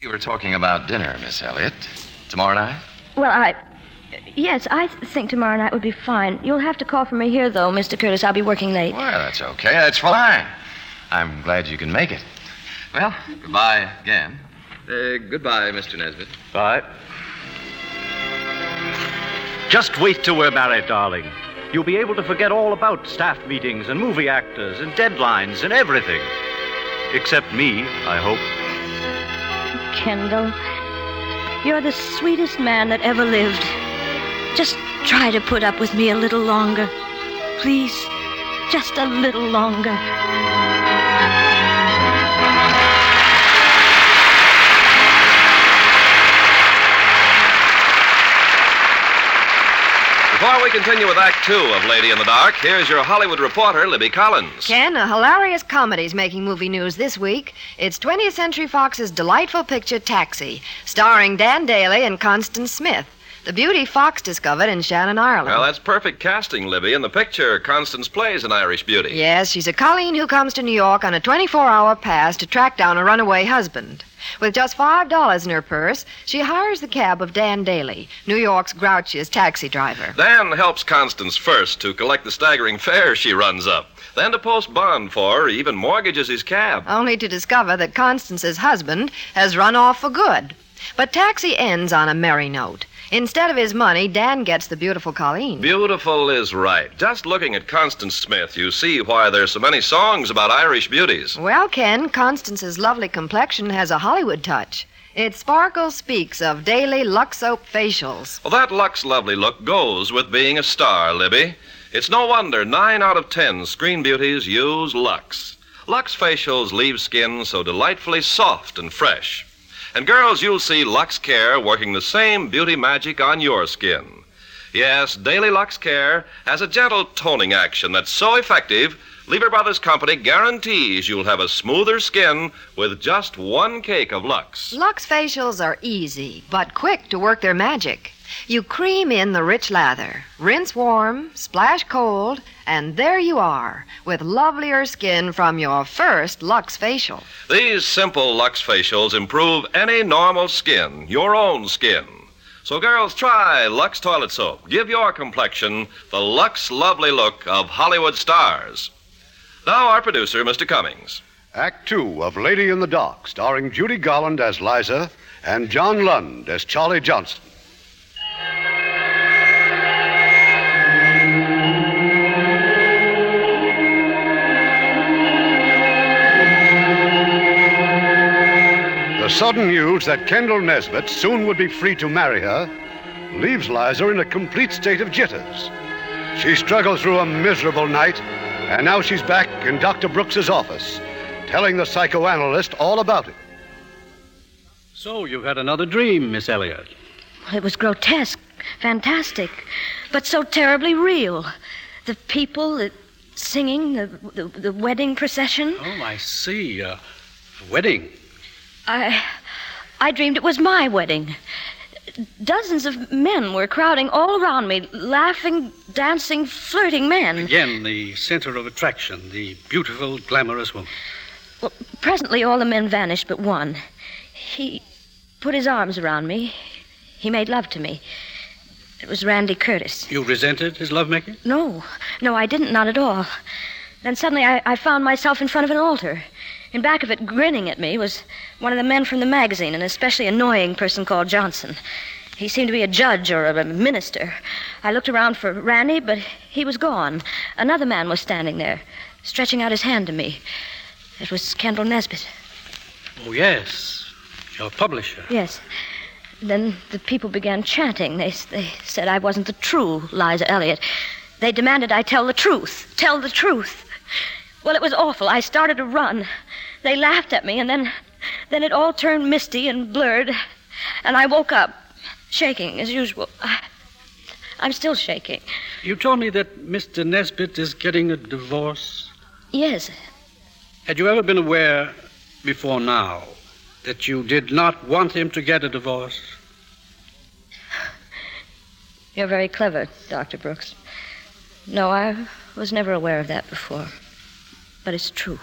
You were talking about dinner, Miss Elliott. Tomorrow night? Well, I. Yes, I think tomorrow night would be fine. You'll have to call for me here, though, Mr. Curtis. I'll be working late. Well, that's okay. That's fine. I'm glad you can make it. Well, goodbye again. Uh, goodbye, Mr. Nesbitt. Bye. Just wait till we're married, darling. You'll be able to forget all about staff meetings and movie actors and deadlines and everything. Except me, I hope. Kendall, you're the sweetest man that ever lived. Just try to put up with me a little longer. Please, just a little longer. Before we continue with Act Two of Lady in the Dark, here's your Hollywood reporter, Libby Collins. Ken, a hilarious comedy's making movie news this week. It's 20th Century Fox's delightful picture Taxi, starring Dan Dailey and Constance Smith. The beauty Fox discovered in Shannon, Ireland. Well, that's perfect casting, Libby. In the picture, Constance plays an Irish beauty. Yes, she's a Colleen who comes to New York on a 24 hour pass to track down a runaway husband. With just $5 in her purse, she hires the cab of Dan Dailey, New York's grouchiest taxi driver. Dan helps Constance first to collect the staggering fare she runs up, then to post bond for her, even mortgages his cab. Only to discover that Constance's husband has run off for good. But Taxi ends on a merry note. Instead of his money, Dan gets the beautiful Colleen. Beautiful is right. Just looking at Constance Smith, you see why there's so many songs about Irish beauties. Well, Ken, Constance's lovely complexion has a Hollywood touch. It sparkles speaks of daily Lux Soap facials. Well, that Lux lovely look goes with being a star, Libby. It's no wonder nine out of ten screen beauties use Lux. Lux facials leave skin so delightfully soft and fresh. And girls, you'll see Lux Care working the same beauty magic on your skin. Yes, Daily Lux Care has a gentle toning action that's so effective, Lever Brothers Company guarantees you'll have a smoother skin with just one cake of Lux. Lux facials are easy, but quick to work their magic. You cream in the rich lather, rinse warm, splash cold, and there you are, with lovelier skin from your first Lux facial. These simple Lux facials improve any normal skin, your own skin. So, girls, try Lux Toilet Soap. Give your complexion the Lux lovely look of Hollywood stars. Now, our producer, Mr. Cummings. Act two of Lady in the Dark, starring Judy Garland as Liza and John Lund as Charlie Johnson. The sudden news that Kendall Nesbitt soon would be free to marry her leaves Liza in a complete state of jitters. She struggled through a miserable night, and now she's back in Dr. Brooks's office, telling the psychoanalyst all about it. So you've had another dream, Miss Elliott. It was grotesque, fantastic, but so terribly real. The people, the singing, the, the, the wedding procession. Oh, I see. Uh, wedding. I, I dreamed it was my wedding. Dozens of men were crowding all around me, laughing, dancing, flirting men. Again, the center of attraction, the beautiful, glamorous woman. Well, presently all the men vanished but one. He put his arms around me. He made love to me. It was Randy Curtis. You resented his lovemaking? No, no, I didn't, not at all. Then suddenly I, I found myself in front of an altar. In back of it, grinning at me, was one of the men from the magazine, an especially annoying person called Johnson. He seemed to be a judge or a minister. I looked around for Randy, but he was gone. Another man was standing there, stretching out his hand to me. It was Kendall Nesbitt. Oh, yes. Your publisher. Yes. Then the people began chanting. They, they said I wasn't the true Liza Elliott. They demanded I tell the truth. Tell the truth. Well, it was awful. I started to run. They laughed at me, and then, then it all turned misty and blurred, and I woke up, shaking as usual. I, I'm still shaking. You told me that Mr. Nesbitt is getting a divorce. Yes. Had you ever been aware before now that you did not want him to get a divorce? You're very clever, Dr. Brooks. No, I was never aware of that before. But it's true.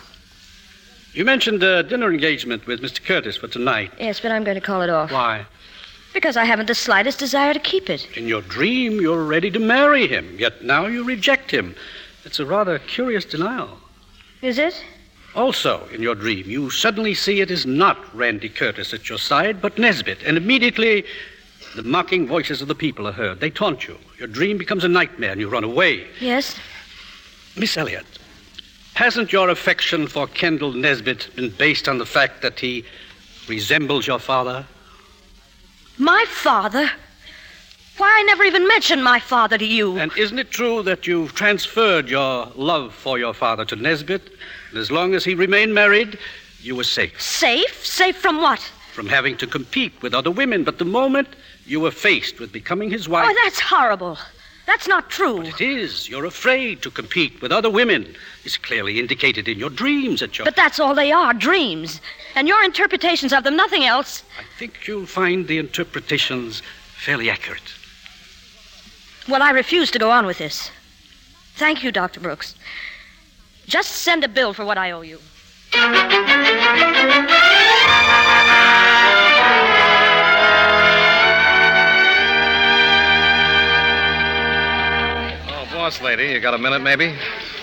You mentioned a dinner engagement with Mr. Curtis for tonight. Yes, but I'm going to call it off. Why? Because I haven't the slightest desire to keep it. In your dream, you're ready to marry him, yet now you reject him. It's a rather curious denial. Is it? Also, in your dream, you suddenly see it is not Randy Curtis at your side, but Nesbitt, and immediately the mocking voices of the people are heard. They taunt you. Your dream becomes a nightmare, and you run away. Yes. Miss Elliott, hasn't your affection for Kendall Nesbitt been based on the fact that he resembles your father? My father? Why, I never even mentioned my father to you. And isn't it true that you've transferred your love for your father to Nesbitt? And as long as he remained married, you were safe. Safe? Safe from what? From having to compete with other women. But the moment you were faced with becoming his wife. Oh, that's horrible. That's not true. But it is. You're afraid to compete with other women. It's clearly indicated in your dreams that you're. But that's all they are dreams. And your interpretations of them, nothing else. I think you'll find the interpretations fairly accurate. Well, I refuse to go on with this. Thank you, Dr. Brooks. Just send a bill for what I owe you. Boss lady, you got a minute maybe?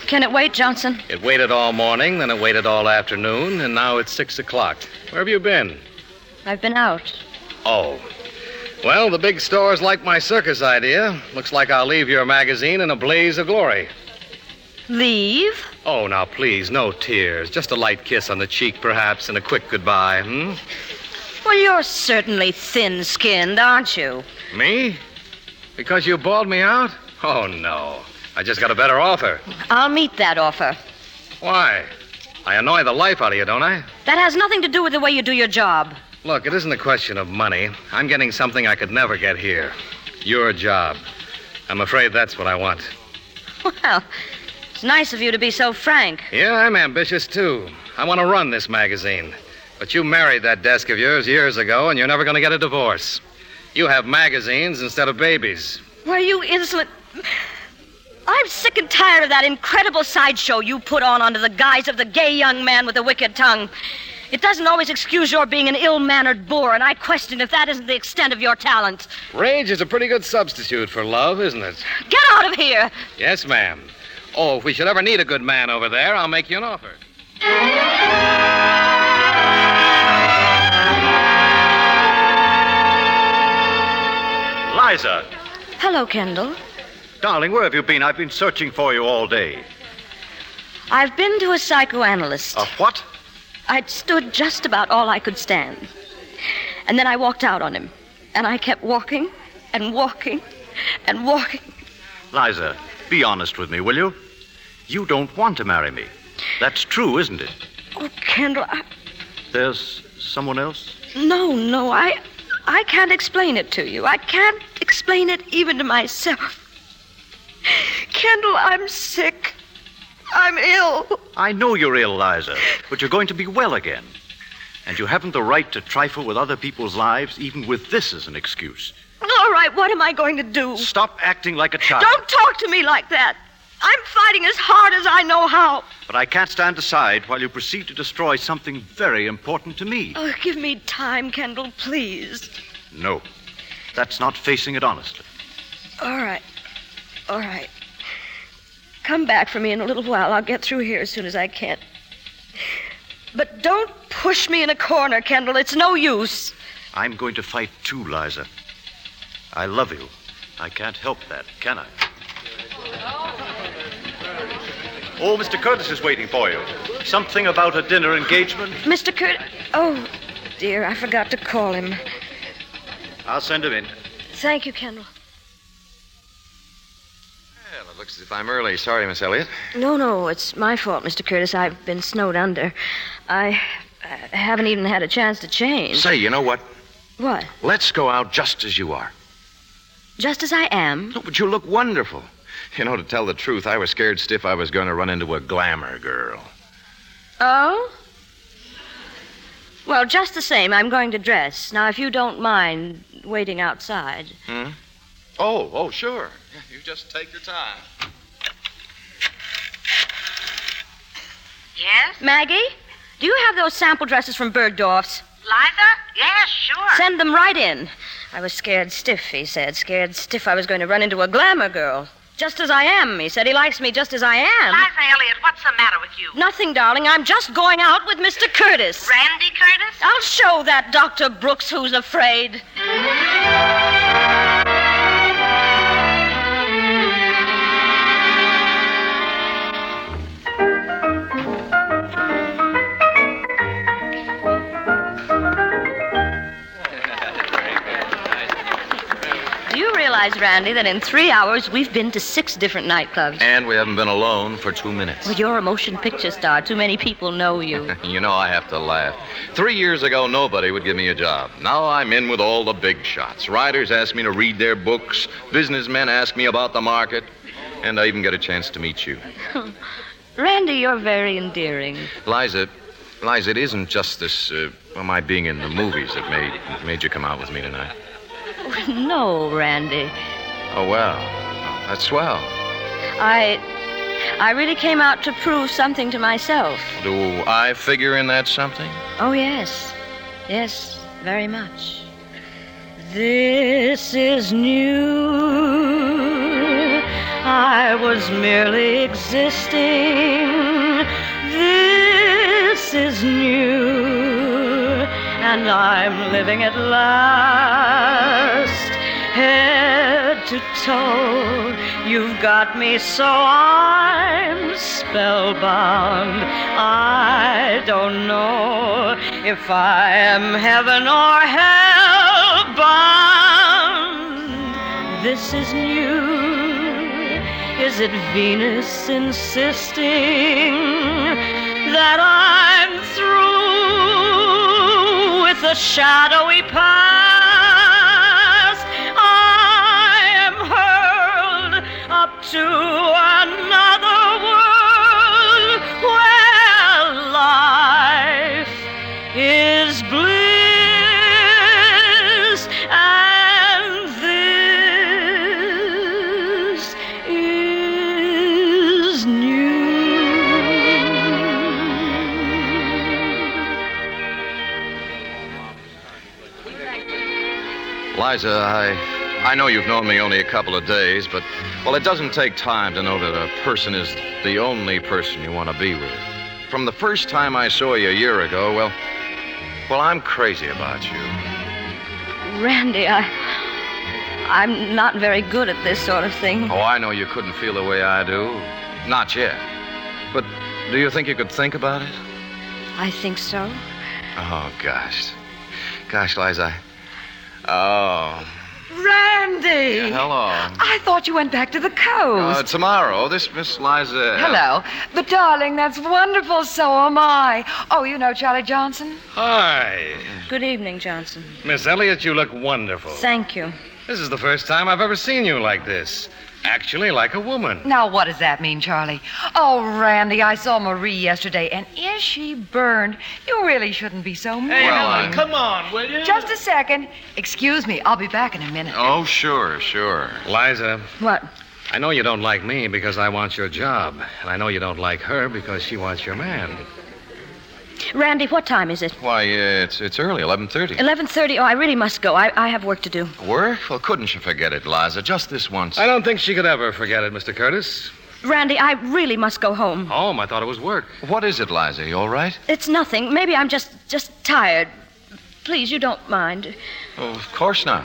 Can it wait, Johnson? It waited all morning, then it waited all afternoon, and now it's six o'clock. Where have you been? I've been out. Oh. Well, the big stores like my circus idea. Looks like I'll leave your magazine in a blaze of glory. Leave? Oh, now please, no tears. Just a light kiss on the cheek, perhaps, and a quick goodbye, hmm? Well, you're certainly thin skinned, aren't you? Me? Because you bawled me out? Oh, no. I just got a better offer. I'll meet that offer. Why? I annoy the life out of you, don't I? That has nothing to do with the way you do your job. Look, it isn't a question of money. I'm getting something I could never get here. Your job. I'm afraid that's what I want. Well, it's nice of you to be so frank. Yeah, I'm ambitious, too. I want to run this magazine. But you married that desk of yours years ago, and you're never going to get a divorce. You have magazines instead of babies. Why, you insolent. I'm sick and tired of that incredible sideshow you put on under the guise of the gay young man with the wicked tongue. It doesn't always excuse your being an ill mannered boor, and I question if that isn't the extent of your talent. Rage is a pretty good substitute for love, isn't it? Get out of here! Yes, ma'am. Oh, if we should ever need a good man over there, I'll make you an offer. Liza! Hello, Kendall. Darling, where have you been? I've been searching for you all day. I've been to a psychoanalyst. A what? I'd stood just about all I could stand. And then I walked out on him. And I kept walking and walking and walking. Liza, be honest with me, will you? You don't want to marry me. That's true, isn't it? Oh, Kendall, I, There's someone else? no, no, I, I can't explain it to you. I can't explain it even to myself. Kendall, I'm sick. I'm ill. I know you're ill, Liza, but you're going to be well again. And you haven't the right to trifle with other people's lives, even with this as an excuse. All right, what am I going to do? Stop acting like a child. Don't talk to me like that. I'm fighting as hard as I know how. But I can't stand aside while you proceed to destroy something very important to me. Oh, give me time, Kendall, please. No. That's not facing it honestly. All right. All right. Come back for me in a little while. I'll get through here as soon as I can. But don't push me in a corner, Kendall. It's no use. I'm going to fight too, Liza. I love you. I can't help that, can I? Oh, Mr. Curtis is waiting for you. Something about a dinner engagement? Mr. Curtis. Oh, dear, I forgot to call him. I'll send him in. Thank you, Kendall. It looks as if I'm early. Sorry, Miss Elliott. No, no, it's my fault, Mr. Curtis. I've been snowed under. I, I haven't even had a chance to change. Say, you know what? What? Let's go out just as you are. Just as I am? No, but you look wonderful. You know, to tell the truth, I was scared stiff I was going to run into a glamour girl. Oh? Well, just the same, I'm going to dress. Now, if you don't mind waiting outside. Hmm? Oh, oh, sure. Yeah, you just take your time. Yes? Maggie? Do you have those sample dresses from Bergdorf's? Liza? Yes, sure. Send them right in. I was scared stiff, he said. Scared stiff I was going to run into a glamour girl. Just as I am, he said. He likes me just as I am. Liza Elliott, what's the matter with you? Nothing, darling. I'm just going out with Mr. Curtis. Randy Curtis? I'll show that Dr. Brooks who's afraid. Realize, Randy, that in three hours we've been to six different nightclubs? And we haven't been alone for two minutes. Well, you're a motion picture star. Too many people know you. You know, I have to laugh. Three years ago, nobody would give me a job. Now I'm in with all the big shots. Writers ask me to read their books, businessmen ask me about the market, and I even get a chance to meet you. Randy, you're very endearing. Liza, Liza, it isn't just this, uh, my being in the movies that made, made you come out with me tonight. No, Randy. Oh, well. That's swell. I. I really came out to prove something to myself. Do I figure in that something? Oh, yes. Yes, very much. This is new. I was merely existing. This is new. And I'm living at last. Head to toe, you've got me so I'm spellbound. I don't know if I am heaven or hell bound. This is new. Is it Venus insisting that I'm through shadowy past? Liza, I, I know you've known me only a couple of days, but, well, it doesn't take time to know that a person is the only person you want to be with. From the first time I saw you a year ago, well, well, I'm crazy about you. Randy, I. I'm not very good at this sort of thing. Oh, I know you couldn't feel the way I do. Not yet. But do you think you could think about it? I think so. Oh, gosh. Gosh, Liza. Oh. Randy! Hello. I thought you went back to the coast. Uh, tomorrow, this Miss Liza. Hello. But, darling, that's wonderful. So am I. Oh, you know Charlie Johnson? Hi. Good evening, Johnson. Miss Elliott, you look wonderful. Thank you. This is the first time I've ever seen you like this. Actually, like a woman. Now, what does that mean, Charlie? Oh, Randy, I saw Marie yesterday, and is she burned? You really shouldn't be so mean. Well, I- Come on, will you? Just a second. Excuse me. I'll be back in a minute. Oh, sure, sure. Liza, What? I know you don't like me because I want your job. And I know you don't like her because she wants your man. Randy, what time is it? Why, uh, it's it's early, 11.30. 11.30. Oh, I really must go. I, I have work to do. Work? Well, couldn't you forget it, Liza? Just this once. I don't think she could ever forget it, Mr. Curtis. Randy, I really must go home. Home, I thought it was work. What is it, Liza? You all right? It's nothing. Maybe I'm just just tired. Please, you don't mind. Oh, of course not.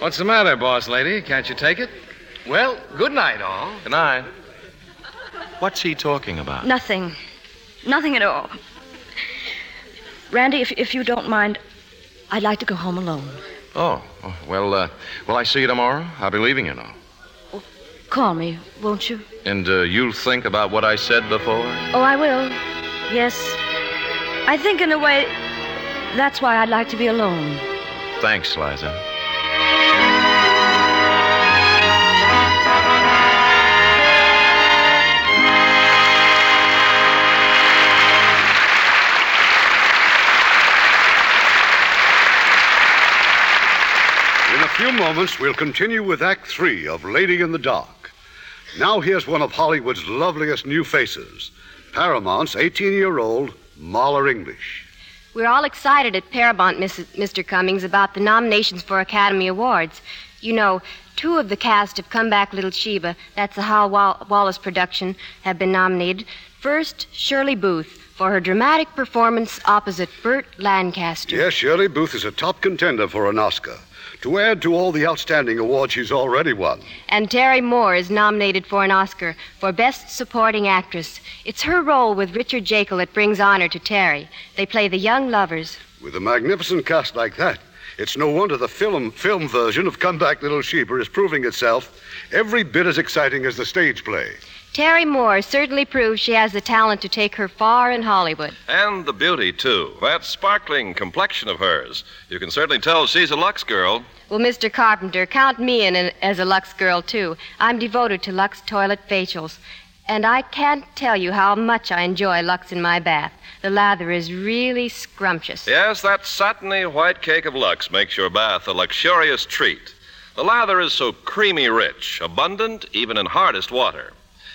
What's the matter, boss lady? Can't you take it? Well, good night, all. Good night. What's he talking about? Nothing. Nothing at all. Randy, if, if you don't mind, I'd like to go home alone. Oh, oh, well, uh, will I see you tomorrow? I'll be leaving, you know. Call me, won't you? And uh, you'll think about what I said before? Oh, I will. Yes. I think, in a way, that's why I'd like to be alone. Thanks, Liza. Moments, we'll continue with Act Three of Lady in the Dark. Now, here's one of Hollywood's loveliest new faces Paramount's 18 year old Marla English. We're all excited at Paramount, Mrs. Mr. Cummings, about the nominations for Academy Awards. You know, two of the cast of Come Back Little Sheba, that's a Hal Wall- Wallis production, have been nominated. First, Shirley Booth for her dramatic performance opposite Burt Lancaster. Yes, Shirley Booth is a top contender for an Oscar. To add to all the outstanding awards she's already won. And Terry Moore is nominated for an Oscar for Best Supporting Actress. It's her role with Richard Jaeckel that brings honor to Terry. They play the young lovers. With a magnificent cast like that, it's no wonder the film film version of Come Back Little Sheba is proving itself every bit as exciting as the stage play. Terry Moore certainly proves she has the talent to take her far in Hollywood. And the beauty, too. That sparkling complexion of hers. You can certainly tell she's a Lux girl. Well, Mr. Carpenter, count me in as a Lux girl, too. I'm devoted to Lux toilet facials. And I can't tell you how much I enjoy Lux in my bath. The lather is really scrumptious. Yes, that satiny white cake of Lux makes your bath a luxurious treat. The lather is so creamy rich, abundant even in hardest water.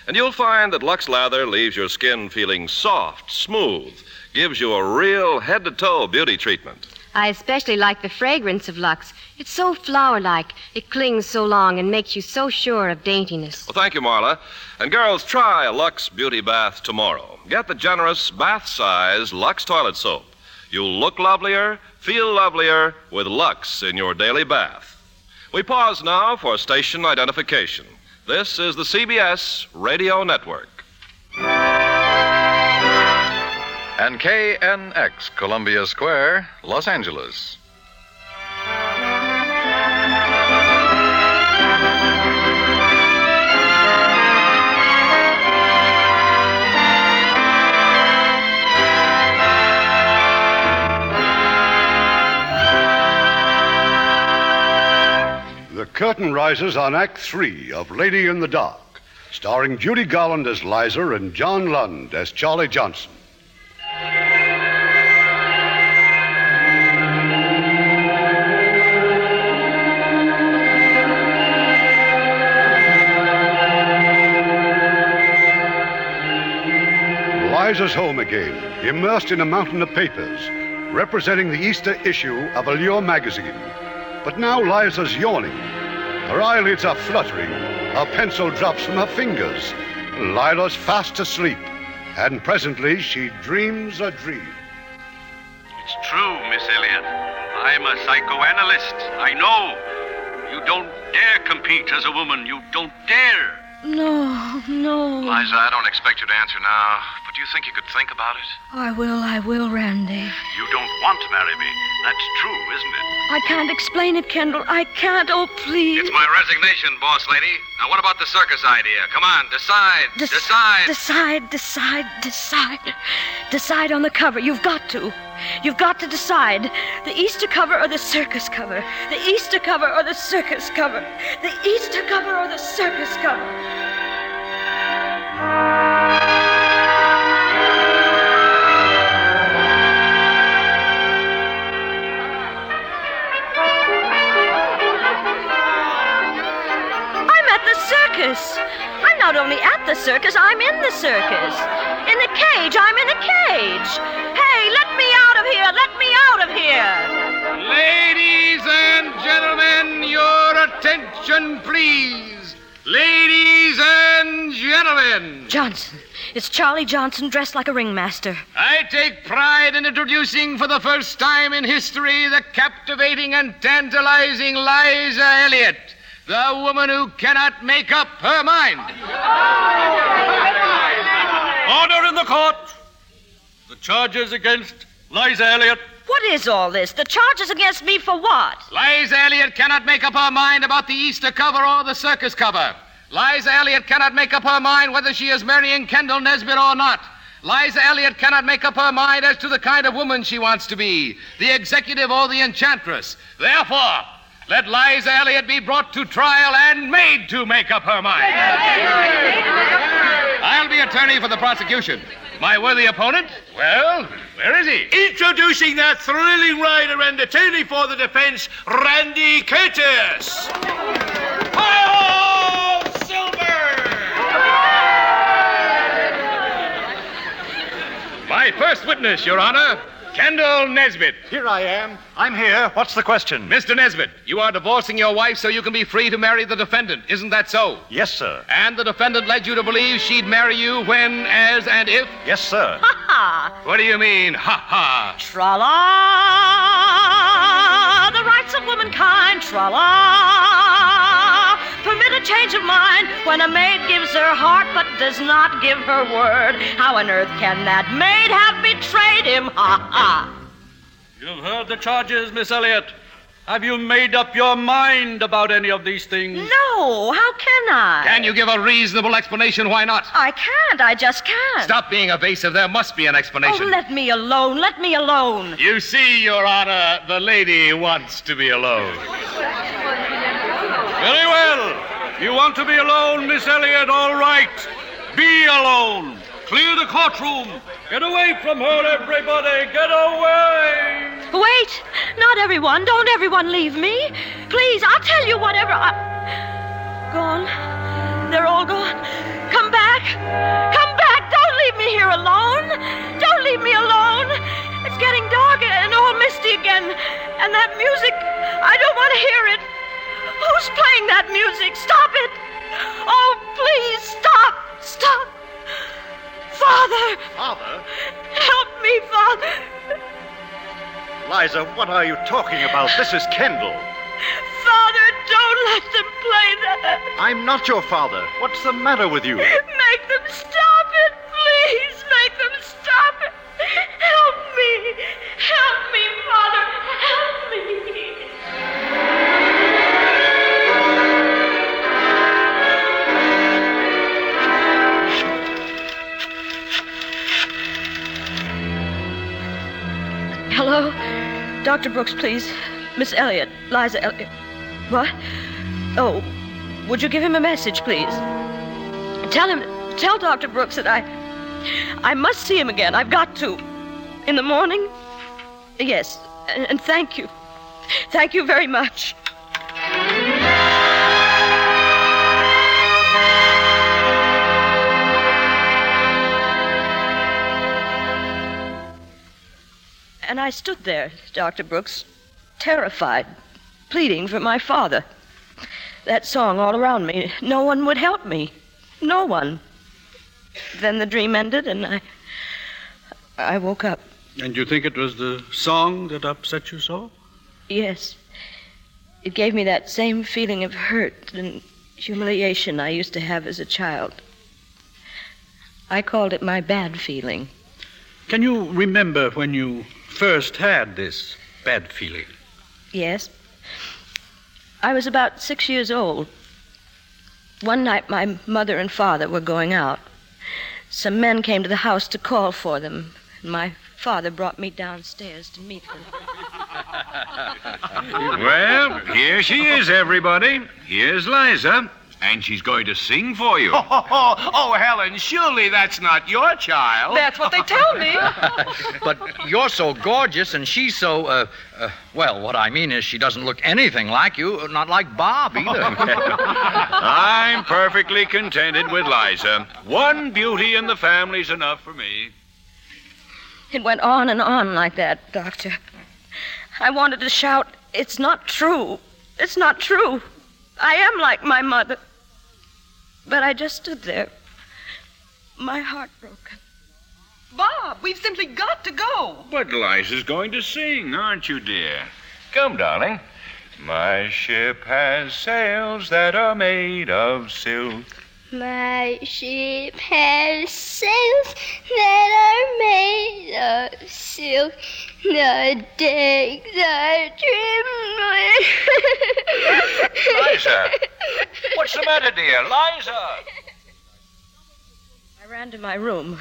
And you'll find that Lux Lather leaves your skin feeling soft, smooth, gives you a real head to toe beauty treatment. I especially like the fragrance of Lux. It's so flower like, it clings so long and makes you so sure of daintiness. Well, thank you, Marla. And girls, try a Lux Beauty Bath tomorrow. Get the generous bath size Lux toilet soap. You'll look lovelier, feel lovelier with Lux in your daily bath. We pause now for station identification. This is the CBS Radio Network. And KNX, Columbia Square, Los Angeles. Curtain rises on Act Three of Lady in the Dark, starring Judy Garland as Liza and John Lund as Charlie Johnson. Liza's home again, immersed in a mountain of papers, representing the Easter issue of Allure magazine. But now Liza's yawning. Her eyelids are fluttering. Her pencil drops from her fingers. Lila's fast asleep. And presently she dreams a dream. It's true, Miss Elliott. I'm a psychoanalyst. I know. You don't dare compete as a woman. You don't dare. No, no. Liza, I don't expect you to answer now, but do you think you could think about it? I will, I will, Randy. You don't want to marry me. That's true, isn't it? I can't explain it, Kendall. I can't. Oh, please. It's my resignation, boss lady. Now, what about the circus idea? Come on, decide. Dec- decide. Decide, decide, decide. Decide on the cover. You've got to. You've got to decide. The Easter cover or the circus cover. The Easter cover or the circus cover. The Easter cover or the circus cover. I'm at the circus. I'm not only at the circus, I'm in the circus. In the cage, I'm in a cage. Hey, let here! Let me out of here! Ladies and gentlemen, your attention, please. Ladies and gentlemen, Johnson. It's Charlie Johnson dressed like a ringmaster. I take pride in introducing for the first time in history the captivating and tantalizing Liza Elliott, the woman who cannot make up her mind. Order in the court. The charges against Liza Elliott. What is all this? The charges against me for what? Liza Elliott cannot make up her mind about the Easter cover or the circus cover. Liza Elliott cannot make up her mind whether she is marrying Kendall Nesbitt or not. Liza Elliott cannot make up her mind as to the kind of woman she wants to be the executive or the enchantress. Therefore, let Liza Elliott be brought to trial and made to make up her mind. I'll be attorney for the prosecution. My worthy opponent, well, where is he? Introducing that thrilling rider and attorney for the defense, Randy Curtis. Hi-ho, Silver! My first witness, Your Honor. Kendall Nesbitt. Here I am. I'm here. What's the question? Mr. Nesbitt, you are divorcing your wife so you can be free to marry the defendant. Isn't that so? Yes, sir. And the defendant led you to believe she'd marry you when, as, and if? Yes, sir. Ha ha! What do you mean, ha ha? Tra la! The rights of womankind, tra la! Permit a change of mind when a maid gives her heart but does not give her word. How on earth can that maid have betrayed him? Ha ha! You've heard the charges, Miss Elliott. Have you made up your mind about any of these things? No, how can I? Can you give a reasonable explanation why not? I can't. I just can't. Stop being evasive. There must be an explanation. Oh, let me alone. Let me alone. You see, Your Honor, the lady wants to be alone. Very well. You want to be alone, Miss Elliott? All right. Be alone. Clear the courtroom. Get away from her, everybody. Get away. Wait! Not everyone. Don't everyone leave me. Please, I'll tell you whatever. I... Gone. They're all gone. Come back. Come back. Don't leave me here alone. Don't leave me alone. It's getting dark and all misty again. And that music, I don't want to hear it. Who's playing that music? Stop it. Oh, please, stop. Stop. Father. Father? Help me, Father. Liza, what are you talking about? This is Kendall. Father, don't let them play that. I'm not your father. What's the matter with you? Make them stop Dr. Brooks, please. Miss Elliott. Liza Elliott. What? Oh, would you give him a message, please? Tell him, tell Dr. Brooks that I, I must see him again. I've got to. In the morning? Yes, and, and thank you. Thank you very much. And I stood there, Dr. Brooks, terrified, pleading for my father. That song all around me. No one would help me. No one. Then the dream ended, and I. I woke up. And you think it was the song that upset you so? Yes. It gave me that same feeling of hurt and humiliation I used to have as a child. I called it my bad feeling. Can you remember when you first had this bad feeling? Yes. I was about six years old. One night, my mother and father were going out. Some men came to the house to call for them, and my father brought me downstairs to meet them. Well, here she is, everybody. Here's Liza, and she's going to sing for you. Oh, oh, oh, Helen, surely that's not your child. That's what they tell me. but you're so gorgeous, and she's so, uh, uh, well, what I mean is she doesn't look anything like you, not like Bob either. I'm perfectly contented with Liza. One beauty in the family's enough for me. It went on and on like that, Doctor. I wanted to shout, It's not true. It's not true. I am like my mother. But I just stood there, my heart broken. Bob, we've simply got to go. But Liza's going to sing, aren't you, dear? Come, darling. My ship has sails that are made of silk. My ship has sails that are made of silk. The decks are trimmed with. Liza! What's the matter, dear? Liza! I ran to my room.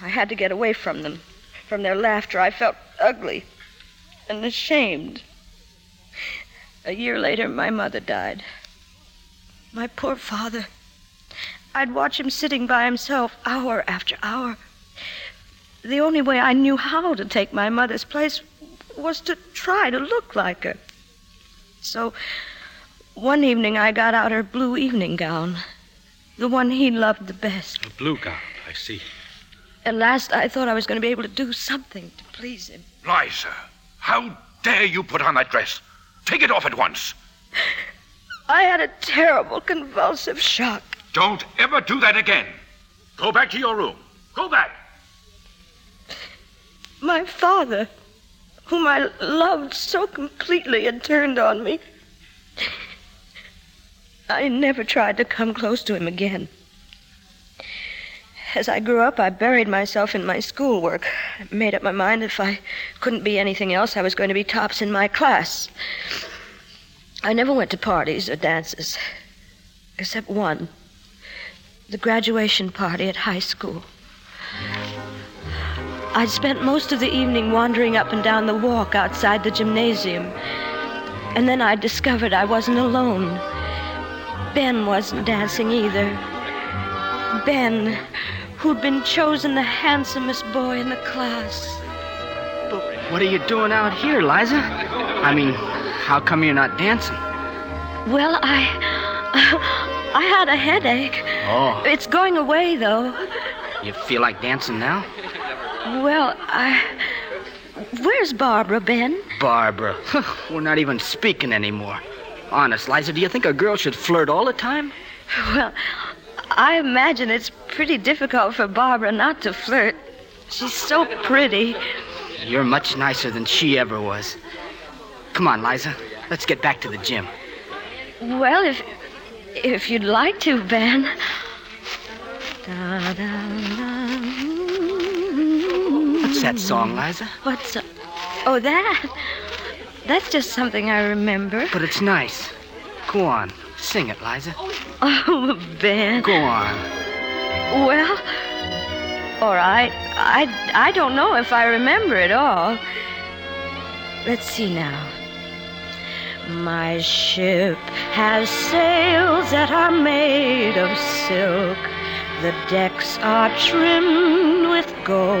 I had to get away from them. From their laughter, I felt ugly and ashamed. A year later, my mother died. My poor father. I'd watch him sitting by himself hour after hour. The only way I knew how to take my mother's place was to try to look like her. So one evening I got out her blue evening gown, the one he loved the best. A blue gown, I see. At last, I thought I was going to be able to do something to please him. Liza, how dare you put on that dress? Take it off at once. I had a terrible convulsive shock. Don't ever do that again. Go back to your room. Go back. My father, whom I loved so completely, had turned on me. I never tried to come close to him again. As I grew up, I buried myself in my schoolwork. I made up my mind if I couldn't be anything else, I was going to be tops in my class. I never went to parties or dances, except one the graduation party at high school. I'd spent most of the evening wandering up and down the walk outside the gymnasium. And then I discovered I wasn't alone. Ben wasn't dancing either. Ben, who'd been chosen the handsomest boy in the class. What are you doing out here, Liza? I mean, how come you're not dancing? Well, I. I had a headache. Oh. It's going away, though. You feel like dancing now? Well, I. Where's Barbara, Ben? Barbara. We're not even speaking anymore. Honest, Liza, do you think a girl should flirt all the time? Well, I imagine it's pretty difficult for Barbara not to flirt. She's so pretty. You're much nicer than she ever was. Come on, Liza. Let's get back to the gym. Well, if if you'd like to, Ben. Da, da, da. What's that song, Liza? What's. Uh, oh, that? That's just something I remember. But it's nice. Go on. Sing it, Liza. Oh, Ben. Go on. Well, all right. I, I don't know if I remember it all. Let's see now. My ship has sails that are made of silk. The decks are trimmed with gold.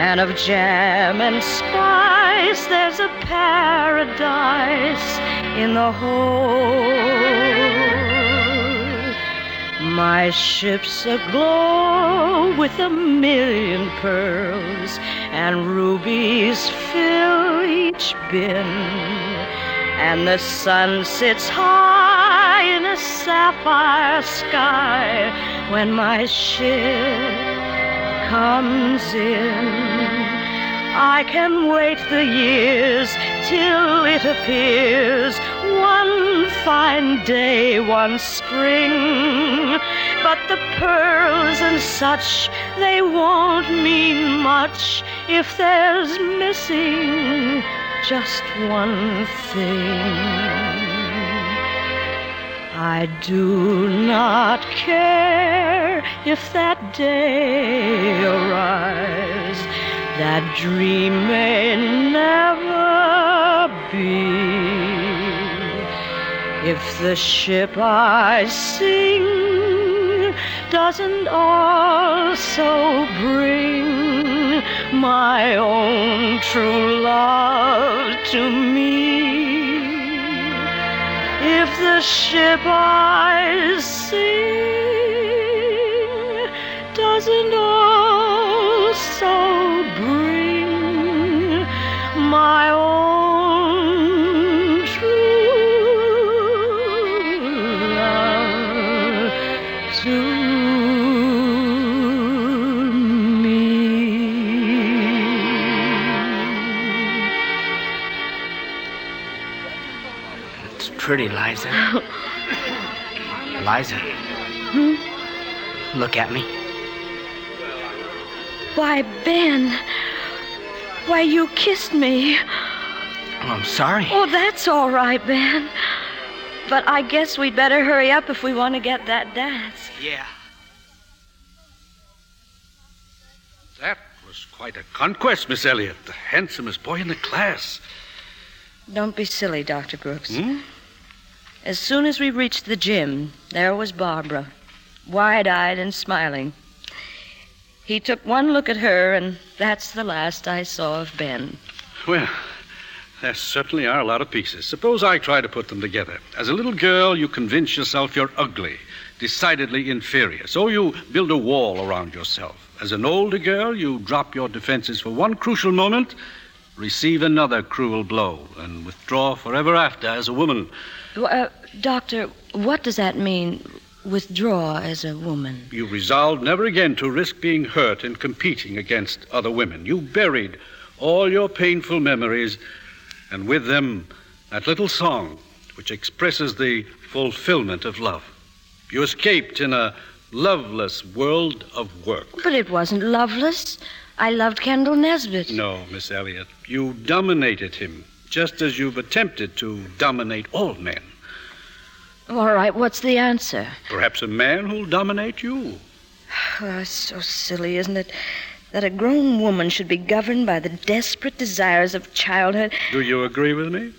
And of jam and spice, there's a paradise in the hold. My ship's aglow with a million pearls, and rubies fill each bin and the sun sits high in a sapphire sky when my ship comes in. I can wait the years till it appears one fine day, one spring. But the pearls and such, they won't mean much if there's missing just one thing. I do not care if that day arrives. That dream may never be. If the ship I sing doesn't also bring my own true love to me. If the ship I sing doesn't also bring my own pretty, Liza. Liza. Look at me. Why, Ben. Why, you kissed me. Oh, I'm sorry. Oh, that's all right, Ben. But I guess we'd better hurry up if we want to get that dance. Yeah. That was quite a conquest, Miss Elliott. The handsomest boy in the class. Don't be silly, Dr. Brooks. Hmm? As soon as we reached the gym, there was Barbara, wide eyed and smiling. He took one look at her, and that's the last I saw of Ben. Well, there certainly are a lot of pieces. Suppose I try to put them together. As a little girl, you convince yourself you're ugly. decidedly inferior. So you build a wall around yourself. As an older girl, you drop your defenses for one crucial moment, receive another cruel blow, and withdraw forever after as a woman. Uh, doctor, what does that mean, withdraw as a woman? You resolved never again to risk being hurt in competing against other women. You buried all your painful memories, and with them, that little song which expresses the fulfillment of love. You escaped in a loveless world of work. But it wasn't loveless. I loved Kendall Nesbitt. No, Miss Elliott. You dominated him, just as you've attempted to dominate all men. All right, what's the answer? Perhaps a man who'll dominate you. Oh, it's so silly, isn't it? That a grown woman should be governed by the desperate desires of childhood. Do you agree with me?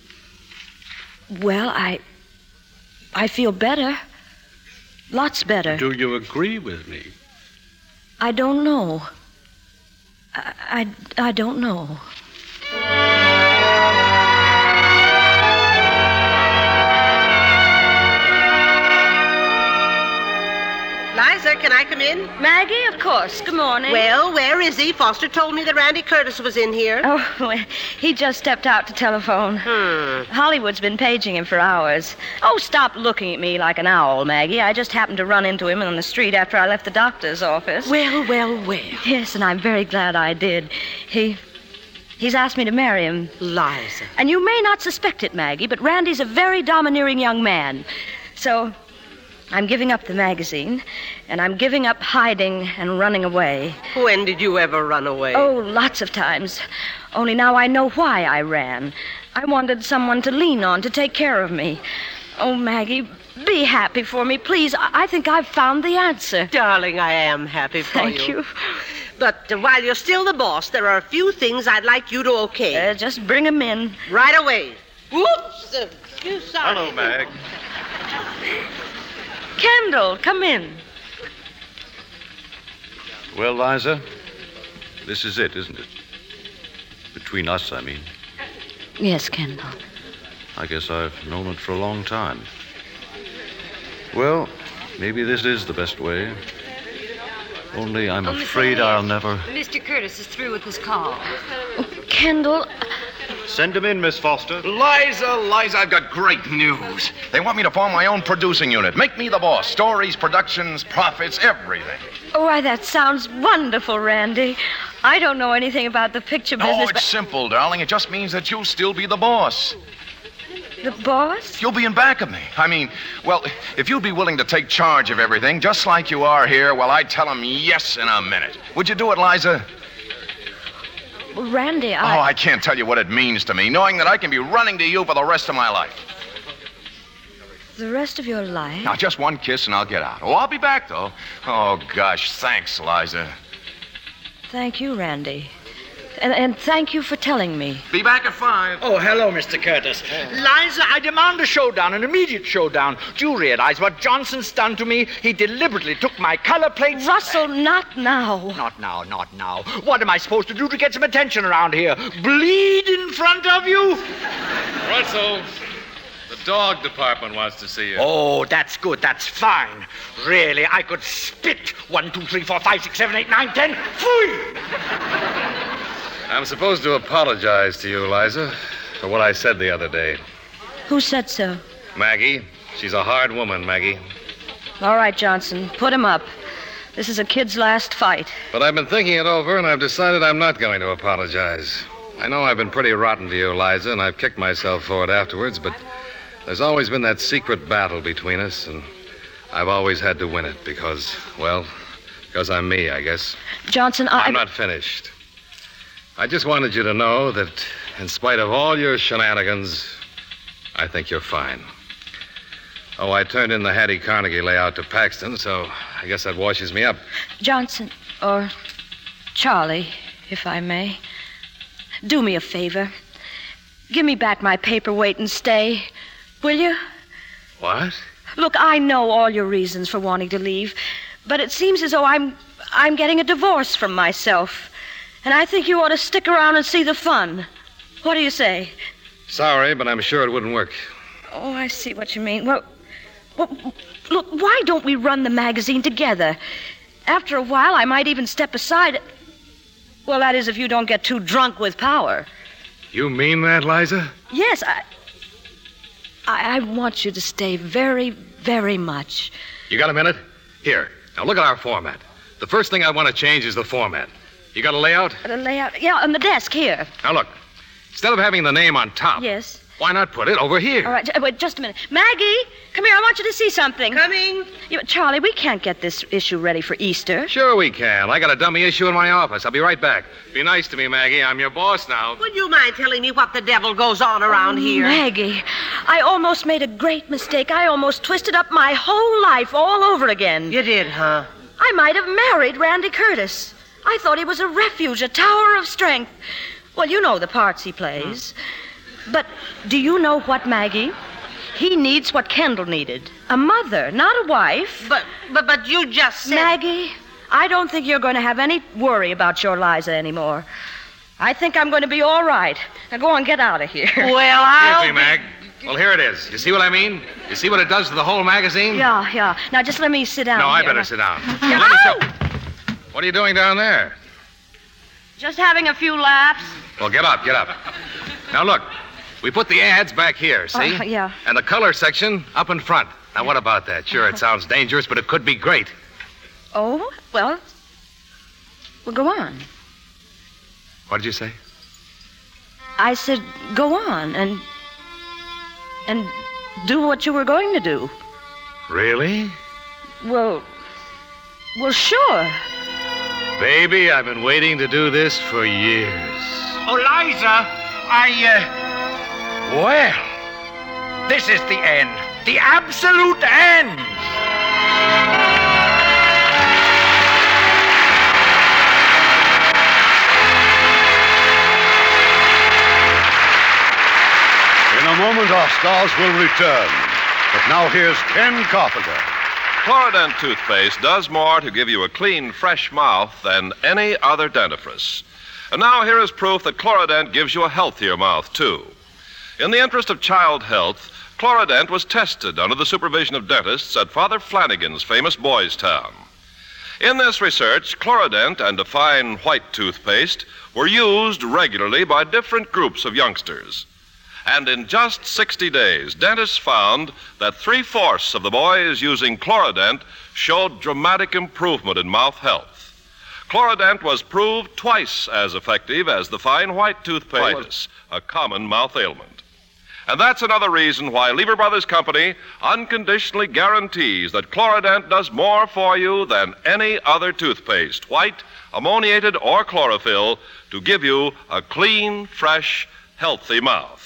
Well, I. I feel better. Lots better. Do you agree with me? I don't know. I, I, I don't know. Liza, can I come in? Maggie, of course. Good morning. Well, where is he? Foster told me that Randy Curtis was in here. Oh, well, he just stepped out to telephone. Hmm. Hollywood's been paging him for hours. Oh, stop looking at me like an owl, Maggie. I just happened to run into him on the street after I left the doctor's office. Well, well, well. Yes, and I'm very glad I did. He. He's asked me to marry him. Liza. And you may not suspect it, Maggie, but Randy's a very domineering young man. So I'm giving up the magazine, and I'm giving up hiding and running away. When did you ever run away? Oh, lots of times. Only now I know why I ran. I wanted someone to lean on to take care of me. Oh, Maggie, be happy for me, please. I, I think I've found the answer. Darling, I am happy for you. Thank you. But uh, while you're still the boss, there are a few things I'd like you to okay. Uh, just bring 'em in. Right away. Whoops! Uh, you sorry. Hello, Mag. Kendall, come in. Well, Liza, this is it, isn't it? Between us, I mean. Yes, Kendall. I guess I've known it for a long time. Well, maybe this is the best way. Only I'm Oh, afraid I'll never. Mr. Curtis is through with his call. Kendall, Send him in, Miss Foster. Liza, Liza, I've got great news. They want me to form my own producing unit. Make me the boss. Stories, productions, profits, everything. oh, why, that sounds wonderful, Randy. I don't know anything about the picture business. Oh, business, it's simple, darling. It just means that you'll still be the boss. the boss? You'll be in back of me. I mean, well, if you'd be willing to take charge of everything, just like you are here, well, I'd tell them yes in a minute. Would you do it, Liza? Randy, I. Oh, I can't tell you what it means to me, knowing that I can be running to you for the rest of my life. The rest of your life? Now, just one kiss and I'll get out. Oh, I'll be back, though. Oh, gosh, thanks, Liza. Thank you, Randy. And, and thank you for telling me. Be back at five. Oh, hello, Mr. Curtis. Liza, I demand a showdown, an immediate showdown. Do you realize what Johnson's done to me? He deliberately took my color plates. Russell, not now. Not now, not now. What am I supposed to do to get some attention around here? Bleed in front of you? Russell, the dog department wants to see you. Oh, that's good. That's fine. Really, I could spit. One, two, three, four, five, six, seven, eight, nine, ten. Fui! I'm supposed to apologize to you, Liza, for what I said the other day. Who said so? Maggie, she's a hard woman, Maggie. All right, Johnson, put him up. This is a kid's last fight. But I've been thinking it over, and I've decided I'm not going to apologize. I know I've been pretty rotten to you, Liza, and I've kicked myself for it afterwards, but there's always been that secret battle between us, and I've always had to win it because, well, because I'm me, I guess. Johnson, I. I'm not finished. I just wanted you to know that, in spite of all your shenanigans, I think you're fine. Oh, I turned in the Hattie Carnegie layout to Paxton, so I guess that washes me up. Johnson, or Charlie, if I may. Do me a favor. Give me back my paperweight and stay. Will you? What? Look, I know all your reasons for wanting to leave, but it seems as though I'm I'm getting a divorce from myself. And I think you ought to stick around and see the fun. What do you say? Sorry, but I'm sure it wouldn't work. Oh, I see what you mean. Well, Well, look, why don't we run the magazine together? After a while, I might even step aside. Well, that is if you don't get too drunk with power. You mean that, Liza? Yes, I. I, I want you to stay very, very much. You got a minute? Here. Now look at our format. The first thing I want to change is the format. You got a layout? The layout. Yeah, on the desk here. Now look. Instead of having the name on top, Yes. why not put it over here? All right, j- uh, wait just a minute. Maggie, come here. I want you to see something. Coming. You, Charlie, we can't get this issue ready for Easter. Sure we can. I got a dummy issue in my office. I'll be right back. Be nice to me, Maggie. I'm your boss now. Would you mind telling me what the devil goes on around Oh, here? Maggie, I almost made a great mistake. I almost twisted up my whole life all over again. You did, huh? I might have married Randy Curtis. I thought he was a refuge, a tower of strength. Well, you know the parts he plays. But do you know what, Maggie? He needs what Kendall needed a mother, not a wife. But, but, but you just said. Maggie, I don't think you're going to have any worry about your Liza anymore. I think I'm going to be all right. Now go on, get out of here. Well, I'll. Excuse me, Mag. Well, here it is. You see what I mean? You see what it does to the whole magazine? Yeah, yeah. Now just let me sit down. No, I here. better sit down. Yeah. Let me show- oh! What are you doing down there? Just having a few laughs. Well, get up, get up. Now look, we put the ads back here, see? Uh, yeah. And the color section up in front. Now, what about that? Sure, it sounds dangerous, but it could be great. Oh, well. Well, go on. What did you say? I said, go on and. and do what you were going to do. Really? Well. Well, sure. Baby, I've been waiting to do this for years. Oh, Liza, I, uh. Well, this is the end. The absolute end. In a moment, our stars will return. But now here's Ken Carpenter. Chlorodent toothpaste does more to give you a clean, fresh mouth than any other dentifrice. And now here is proof that Chlorodent gives you a healthier mouth, too. In the interest of child health, Chlorodent was tested under the supervision of dentists at Father Flanagan's famous Boys Town. In this research, Chlorodent and a fine white toothpaste were used regularly by different groups of youngsters. And in just 60 days, dentists found that three fourths of the boys using Chlorodent showed dramatic improvement in mouth health. Chlorodent was proved twice as effective as the fine white toothpaste, a common mouth ailment. And that's another reason why Lever Brothers Company unconditionally guarantees that Chlorodent does more for you than any other toothpaste, white, ammoniated, or chlorophyll, to give you a clean, fresh, healthy mouth.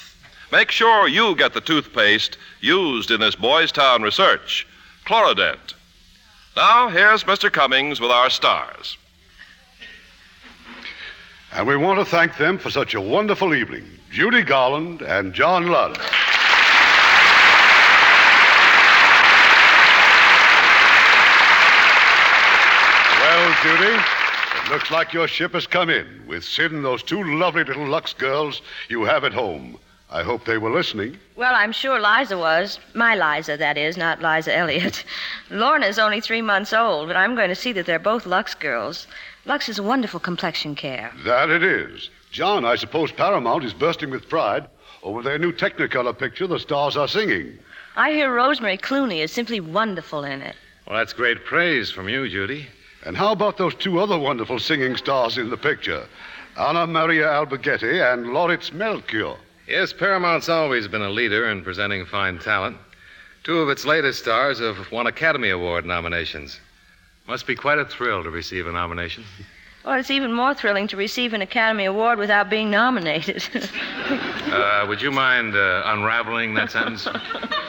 Make sure you get the toothpaste used in this Boys Town research, Chlorodent. Now, here's Mr. Cummings with our stars. And we want to thank them for such a wonderful evening Judy Garland and John Lund. Well, Judy, it looks like your ship has come in with Sid and those two lovely little Lux girls you have at home. I hope they were listening. Well, I'm sure Liza was. My Liza, that is, not Liza Elliott. Lorna's only three months old, but I'm going to see that they're both Lux girls. Lux is a wonderful complexion care. That it is. John, I suppose Paramount is bursting with pride over their new Technicolor picture, The Stars Are Singing. I hear Rosemary Clooney is simply wonderful in it. Well, that's great praise from you, Judy. And how about those two other wonderful singing stars in the picture? Anna Maria Alberghetti and Lauritz Melchior. Yes, Paramount's always been a leader in presenting fine talent. Two of its latest stars have won Academy Award nominations. Must be quite a thrill to receive a nomination. Well, it's even more thrilling to receive an Academy Award without being nominated. Uh, would you mind uh, unraveling that sentence?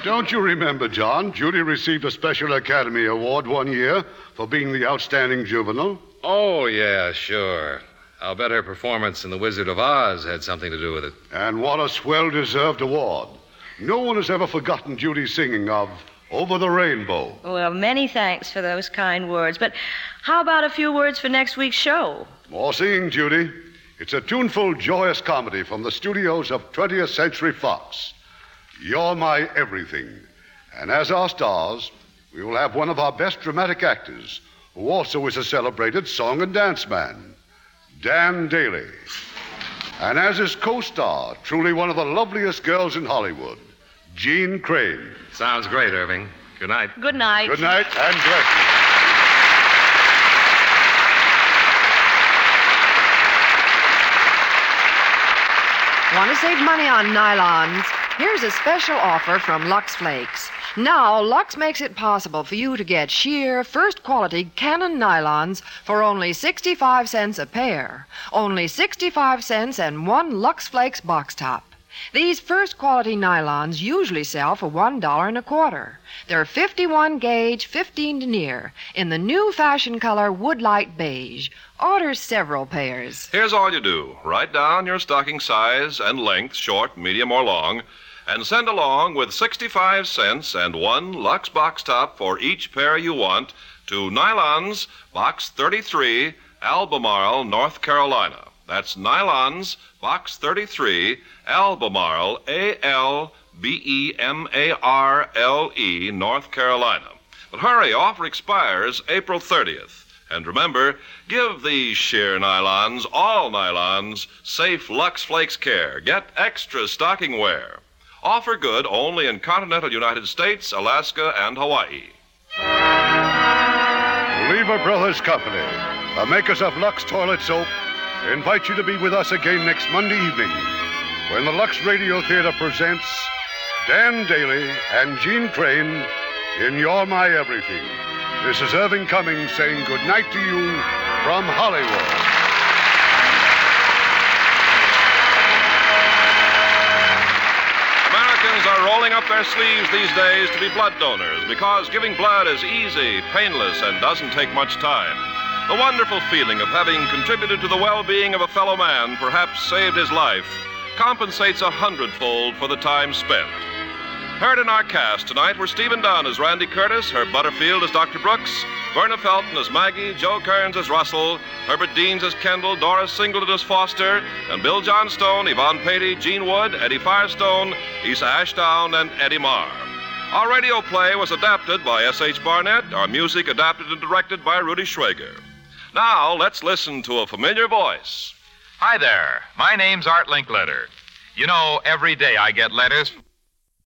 Don't you remember, John? Judy received a special Academy Award one year for being the outstanding juvenile. Oh, yeah, sure. I'll bet her performance in The Wizard of Oz had something to do with it. And what a swell deserved award. No one has ever forgotten Judy's singing of Over the Rainbow. well, many thanks for those kind words. But how about a few words for next week's show? More singing, Judy. It's a tuneful, joyous comedy from the studios of 20th Century Fox. You're my everything. And as our stars, we will have one of our best dramatic actors, who also is a celebrated song and dance man, Dan Dailey. And as his co star, truly one of the loveliest girls in Hollywood, Jeanne Crain. Sounds great, Irving. Good night. Good night. Good night and bless you. Want to save money on nylons? Here's a special offer from Lux Flakes. Now, Lux makes it possible for you to get sheer, first quality Cannon nylons for only 65 cents a pair. Only 65 cents and one Lux Flakes box top. These first quality nylons usually sell for one dollar and a quarter. They're 51 gauge, 15 denier, in the new fashion color woodlight beige. Order several pairs. Here's all you do write down your stocking size and length, short, medium, or long, and send along with 65 cents and one Lux box top for each pair you want to Nylons, Box 33, Albemarle, North Carolina. That's Nylons, Box 33, Albemarle, A L B E M A R L E, North Carolina. But hurry, offer expires April 30th. And remember, give these sheer nylons, all nylons, safe Lux Flakes care. Get extra stocking wear. Offer good only in continental United States, Alaska, and Hawaii. Lever Brothers Company, the makers of Lux Toilet Soap, invite you to be with us again next Monday evening when the Lux Radio Theater presents Dan Dailey and Jeanne Crain in You're My Everything. This is Irving Cummings saying good night to you from Hollywood. Up their sleeves these days to be blood donors because giving blood is easy, painless, and doesn't take much time. The wonderful feeling of having contributed to the well being of a fellow man, perhaps saved his life, compensates a hundredfold for the time spent. Heard in our cast tonight were Stephen Dunne as Randy Curtis, Herb Butterfield as Dr. Brooks, Verna Felton as Maggie, Joe Kearns as Russell, Herbert Deans as Kendall, Doris Singleton as Foster, and Bill Johnstone, Yvonne Peattie, Gene Wood, Eddie Firestone, Isa Ashdown, and Eddie Marr. Our radio play was adapted by S.H. Barnett, our music adapted and directed by Rudy Schrager. Now, let's listen to a familiar voice. Hi there. My name's Art Linkletter. You know, every day I get letters